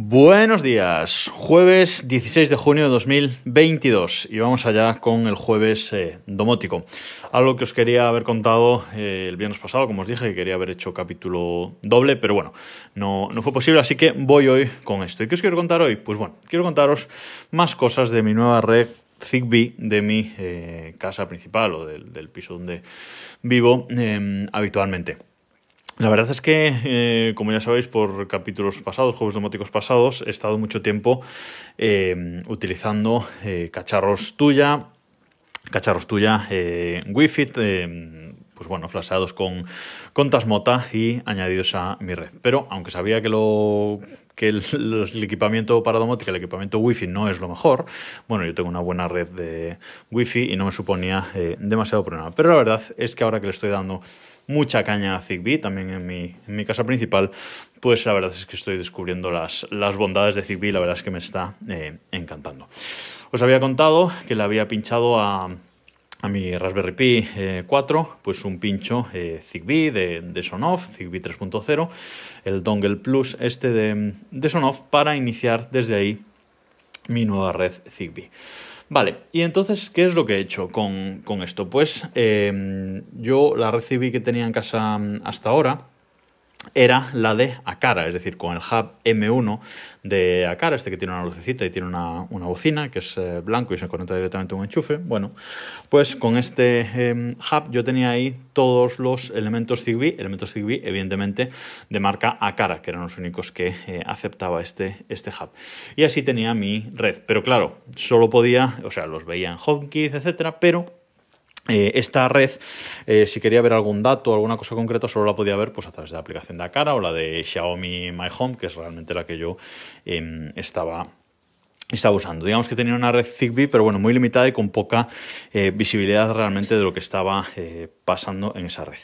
Buenos días, jueves 16 de junio de 2022 y vamos allá con el jueves eh, domótico. Algo que os quería haber contado eh, el viernes pasado, como os dije, que quería haber hecho capítulo doble, pero bueno, no, no fue posible, así que voy hoy con esto. ¿Y qué os quiero contar hoy? Pues bueno, quiero contaros más cosas de mi nueva red Zigbee de mi eh, casa principal o del, del, piso donde vivo em, habitualmente. La verdad es que, eh, como ya sabéis, por capítulos pasados, juegos domóticos pasados, he estado mucho tiempo eh, utilizando eh, cacharros tuya, cacharros tuya, Wi-Fi, pues bueno, flasheados con, con Tasmota y añadidos a mi red. Pero aunque sabía que lo que el, el, equipamiento para domótica, el equipamiento Wi-Fi no es lo mejor, bueno, yo tengo una buena red de Wi-Fi y no me suponía demasiado problema. Pero la verdad es que ahora que le estoy dando mucha caña a Zigbee, también en mi, casa principal, pues la verdad es que estoy descubriendo las, bondades de Zigbee, la verdad es que me está eh, encantando. Os había contado que le había pinchado a, mi Raspberry Pi eh, 4, pues un pincho eh, Zigbee de, de Sonoff, Zigbee 3.0, el dongle plus este de, de Sonoff para iniciar desde ahí mi nueva red Zigbee. Vale, y entonces, ¿qué es lo que he hecho con, con esto? Pues eh, yo la Zigbee que tenía en casa mm, hasta ahora, era la de Acara, es decir, con el hub M1 de Acara, este que tiene una lucecita y tiene una, una bocina, que es eh, blanco y se conecta directamente a un enchufe. Bueno, pues con este eh, hub yo tenía ahí todos los elementos Zigbee, elementos Zigbee evidentemente de marca Acara, que eran los únicos que eh, aceptaba este, este hub. Y así tenía mi red, pero claro, solo podía, o sea, los veía en HomeKit, etcétera, pero eh, esta red, eh, si quería ver algún dato alguna cosa concreta, solo la podía ver pues, a través de la aplicación de Acara o la de Xiaomi My Home, que es realmente la que yo eh, estaba, estaba usando. Digamos que tenía una red Zigbee, pero bueno, muy limitada y con poca eh, visibilidad realmente de lo que estaba pasando en esa red.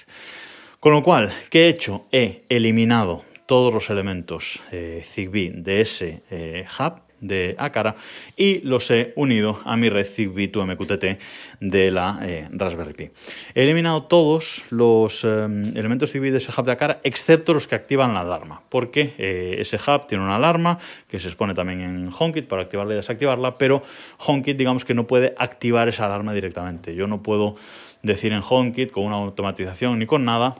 Con lo cual, ¿qué he hecho? He eliminado todos los elementos Zigbee de ese hub de Acara y los he unido a mi red Zigbee 2MQTT de la eh, Raspberry Pi. He eliminado todos los eh, elementos Zigbee de ese hub de Acara excepto los que activan la alarma, porque eh, ese hub tiene una alarma que se expone también en HomeKit para activarla y desactivarla, pero HomeKit digamos que no puede activar esa alarma directamente. Yo no puedo decir en HomeKit con una automatización ni con nada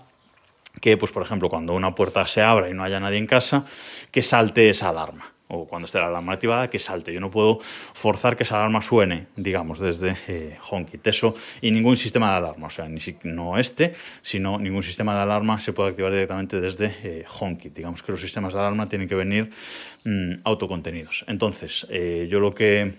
que, pues, por ejemplo, cuando una puerta se abra y no haya nadie en casa, que salte esa alarma o cuando esté la alarma activada, que salte. Yo no puedo forzar que esa alarma suene, digamos, desde eh, HomeKit. Eso y ningún sistema de alarma, o sea, ni si, no este, sino ningún sistema de alarma se puede activar directamente desde eh, HomeKit. Digamos que los sistemas de alarma tienen que venir mmm, autocontenidos. Entonces, eh, yo lo que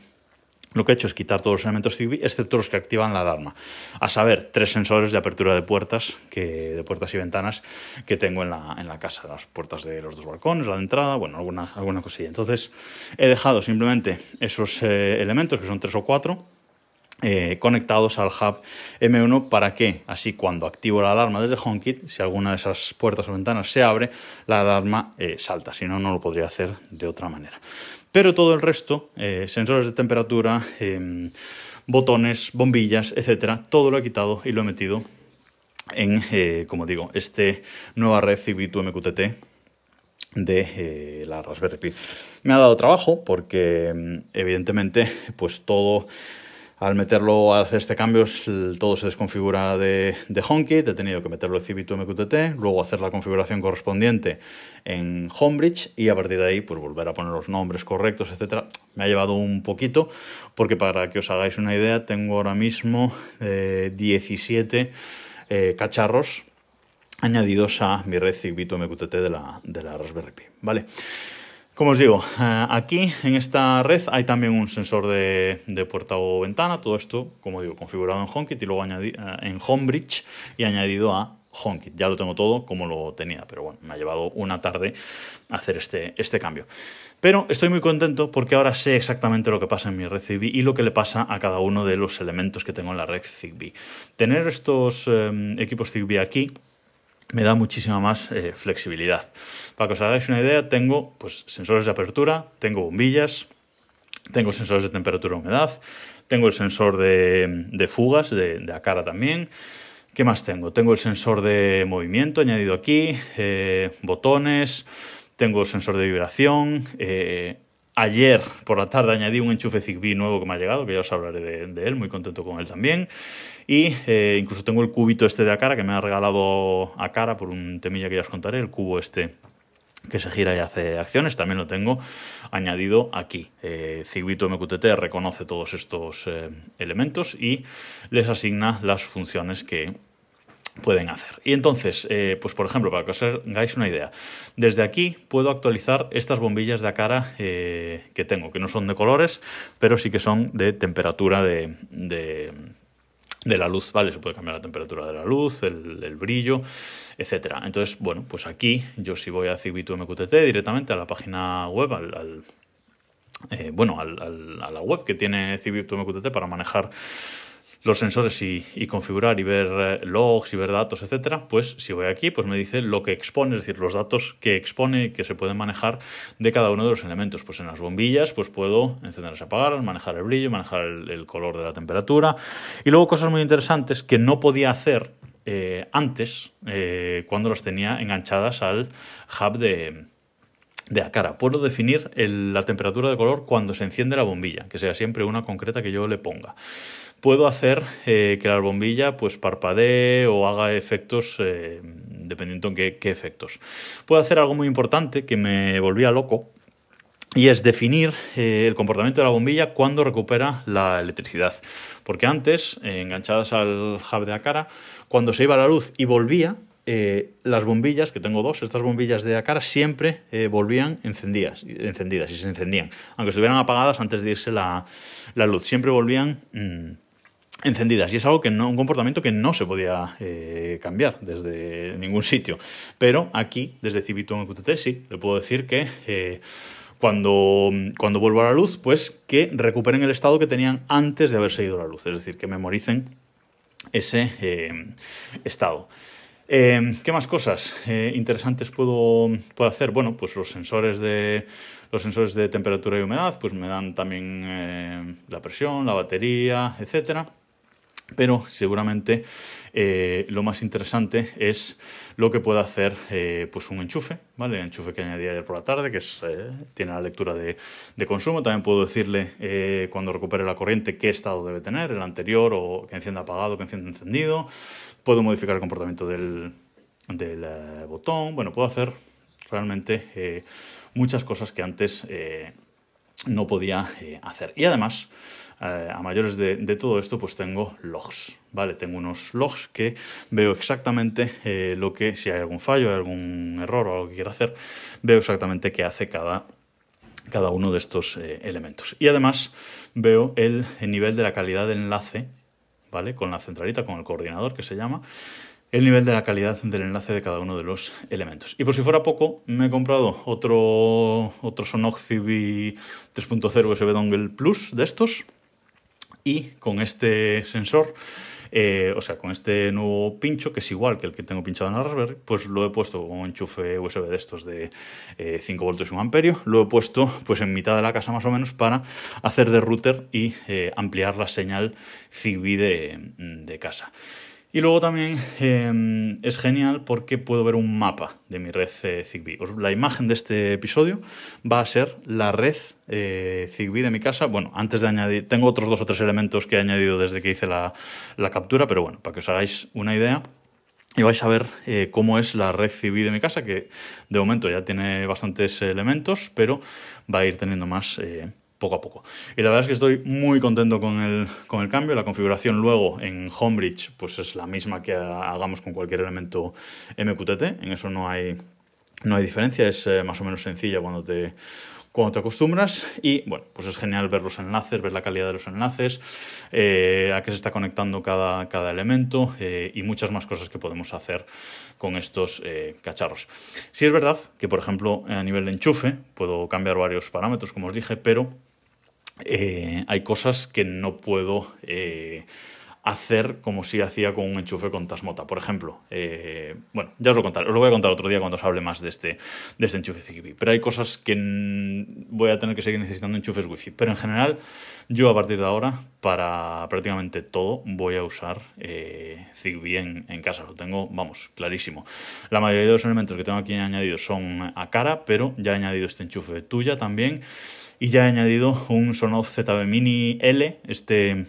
lo que he hecho es quitar todos los elementos Zigbee, excepto los que activan la alarma. A saber, tres sensores de apertura de puertas, de puertas y ventanas que tengo en la, en la casa. Las puertas de los dos balcones, la de entrada, bueno, alguna, alguna cosilla. Entonces, he dejado simplemente esos eh, elementos, que son tres o cuatro, eh, conectados al hub M1 para que así cuando activo la alarma desde HomeKit, si alguna de esas puertas o ventanas se abre, la alarma eh, salta, si no, no lo podría hacer de otra manera. Pero todo el resto, eh, sensores de temperatura, eh, botones, bombillas, etcétera, todo lo he quitado y lo he metido en, eh, como digo, este nueva red Zigbee MQTT de la Raspberry Pi. Me ha dado trabajo porque evidentemente pues todo al meterlo, al hacer este cambio, todo se desconfigura de, de HomeKit. He tenido que meterlo en Cibitu MQTT, luego hacer la configuración correspondiente en Homebridge y a partir de ahí, pues volver a poner los nombres correctos, etcétera. Me ha llevado un poquito, porque para que os hagáis una idea, tengo ahora mismo eh, 17 eh, cacharros añadidos a mi red Zigbee MQTT de la, de la Raspberry Pi. ¿Vale? Como os digo, eh, aquí en esta red hay también un sensor de, de, puerta o ventana, todo esto, como digo, configurado en HomeKit y luego eh, en Homebridge y añadido a HomeKit. Ya lo tengo todo como lo tenía, pero bueno, me ha llevado una tarde hacer este, este cambio. Pero estoy muy contento porque ahora sé exactamente lo que pasa en mi red Zigbee y lo que le pasa a cada uno de los elementos que tengo en la red Zigbee. Tener estos eh, equipos Zigbee aquí me da muchísima más eh, flexibilidad. Para que os hagáis una idea, tengo pues, sensores de apertura, tengo bombillas, tengo sensores de temperatura y humedad, tengo el sensor de, fugas de, de también. ¿Qué más tengo? Tengo el sensor de movimiento añadido aquí, eh, botones, tengo sensor de vibración. Eh, ayer por la tarde añadí un enchufe Zigbee nuevo que me ha llegado, que ya os hablaré de, él, muy contento con él también. Y eh, incluso tengo el cubito este de Acara que me ha regalado Acara por un temilla que ya os contaré, el cubo este que se gira y hace acciones, también lo tengo añadido aquí. Eh, Zigbee MQTT reconoce todos estos eh, elementos y les asigna las funciones que, pueden hacer. Y entonces, eh, pues por ejemplo, para que os hagáis una idea, desde aquí puedo actualizar estas bombillas de cara eh, que tengo, que no son de colores, pero sí que son de temperatura de, de, la luz, ¿vale? Se puede cambiar la temperatura de la luz, el, brillo, etcétera. Entonces, bueno, pues aquí yo si voy a Zigbee MQTT directamente a la página web, al, eh, bueno, a la web que tiene Zigbee MQTT para manejar los sensores y, configurar y ver eh, logs y ver datos, etcétera, pues si voy aquí, pues me dice lo que expone, es decir, los datos que expone que se pueden manejar de cada uno de los elementos. Pues en las bombillas, pues puedo encenderlas y apagarlas, manejar el brillo, manejar el, color de la temperatura. Y luego cosas muy interesantes que no podía hacer eh, antes, eh, cuando las tenía enganchadas al hub de, de Acara. Puedo definir la temperatura de color cuando se enciende la bombilla, que sea siempre una concreta que yo le ponga puedo hacer eh, que la bombilla pues parpadee o haga efectos, eh, dependiendo en qué, efectos. Puedo hacer algo muy importante que me volvía loco, y es definir eh, el comportamiento de la bombilla cuando recupera la electricidad. Porque antes, enganchadas al hub de Acara, cuando se iba la luz y volvía, las bombillas, que tengo dos, estas bombillas de Acara siempre volvían encendidas, encendidas y se encendían. Aunque estuvieran apagadas antes de irse la, luz, siempre volvían... Mm, encendidas. Y es algo que no un comportamiento que no se podía eh, cambiar desde ningún sitio. Pero aquí desde Cibito en QTT sí le puedo decir que eh, cuando, cuando vuelvo a la luz pues que recuperen el estado que tenían antes de haberse ido la luz. Es decir que memoricen ese eh, estado ¿Qué más cosas interesantes puedo, puedo hacer? Bueno, pues los sensores de los sensores de temperatura y humedad, pues me dan también la presión, la batería, etcétera. Pero seguramente eh, lo más interesante es lo que puede hacer eh, pues un enchufe, ¿vale? El enchufe que añadí ayer por la tarde, que es, eh, tiene la lectura de, consumo. También puedo decirle cuando recupere la corriente qué estado debe tener, el anterior o que encienda apagado, que encienda encendido. Puedo modificar el comportamiento del, del botón. Bueno, puedo hacer realmente muchas cosas que antes no podía hacer. Y además eh, a mayores de, todo esto, pues tengo logs, ¿vale? Tengo unos logs que veo exactamente eh, lo que, si hay algún fallo, algún error o algo que quiera hacer, veo exactamente qué hace cada, cada uno de estos eh, elementos. Y además veo el, nivel de la calidad del enlace, ¿vale? Con la centralita, con el coordinador que se llama, el nivel de la calidad del enlace de cada uno de los elementos. Y por si fuera poco, me he comprado otro, otro Sonog CB 3.0 USB Dongle Plus de estos, y con este sensor, eh, o sea, con este nuevo pincho, que es igual que el que tengo pinchado en la Raspberry, pues lo he puesto con un enchufe USB de estos de 5 eh, voltios y 1 amperio, lo he puesto pues en mitad de la casa más o menos para hacer de router y eh, ampliar la señal Zigbee de, de casa. Y luego también em, es genial porque puedo ver un mapa de mi red eh, Zigbee. La imagen de este episodio va a ser la red eh, Zigbee de mi casa. Bueno, antes de añadir, tengo otros dos o tres elementos que he añadido desde que hice la, captura, pero bueno, para que os hagáis una idea. Y vais a ver eh, cómo es la red Zigbee de mi casa, que de momento ya tiene bastantes elementos, pero va a ir teniendo más poco a poco. Y la verdad es que estoy muy contento con el, con el cambio. La configuración luego en Homebridge pues es la misma que hagamos con cualquier elemento MQTT. En eso no hay, no hay diferencia, es eh, más o menos sencilla cuando te, cuando te acostumbras y bueno, pues es genial ver los enlaces, ver la calidad de los enlaces, eh, a qué se está conectando cada, cada elemento eh, y muchas más cosas que podemos hacer con estos cacharros. Sí es verdad que, por ejemplo, a nivel de enchufe puedo cambiar varios parámetros, como os dije, pero eh, hay cosas que no puedo eh, hacer como si hacía con un enchufe con Tasmota. Por ejemplo, eh, bueno, ya os lo contaré, os lo voy a contar otro día cuando os hable más de este, de este enchufe Zigbee. Pero hay cosas que voy a tener que seguir necesitando enchufes Wi-Fi. Pero en general, yo a partir de ahora, para prácticamente todo, voy a usar eh, Zigbee en, casa. Lo tengo, vamos, clarísimo. La mayoría de los elementos que tengo aquí añadidos son a cara, pero ya he añadido este enchufe tuya también. Y ya he añadido un Sonoff ZB Mini L, este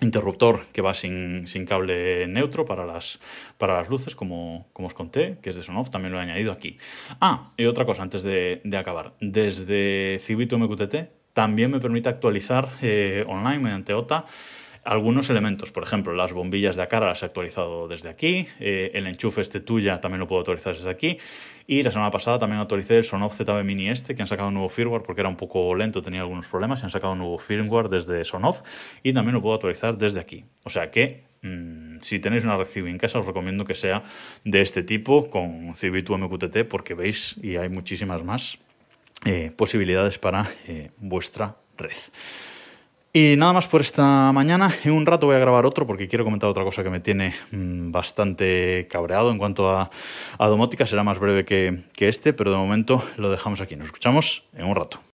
interruptor que va sin, cable neutro para las, para las luces, como, como, os conté, que es de Sonoff, también lo he añadido aquí. Ah, y otra cosa antes de, acabar. Desde Cibito MQTT también me permite actualizar eh, online mediante OTA algunos elementos. Por ejemplo, las bombillas de cara las he actualizado desde aquí. Eh, el enchufe este tuya también lo puedo actualizar desde aquí. Y la semana pasada también actualicé el Sonoff ZB Mini este, que han sacado un nuevo firmware porque era un poco lento, tenía algunos problemas. Y han sacado un nuevo firmware desde Sonoff y también lo puedo actualizar desde aquí. O sea que mm, si tenéis una Red en casa, os recomiendo que sea de este tipo, con Civitu MQTT, porque veis y hay muchísimas más eh, posibilidades para eh, vuestra red. Y nada más por esta mañana. En un rato voy a grabar otro porque quiero comentar otra cosa que me tiene mm, bastante cabreado en cuanto a, domótica. Será más breve que, que este, pero de momento lo dejamos aquí. Nos escuchamos en un rato.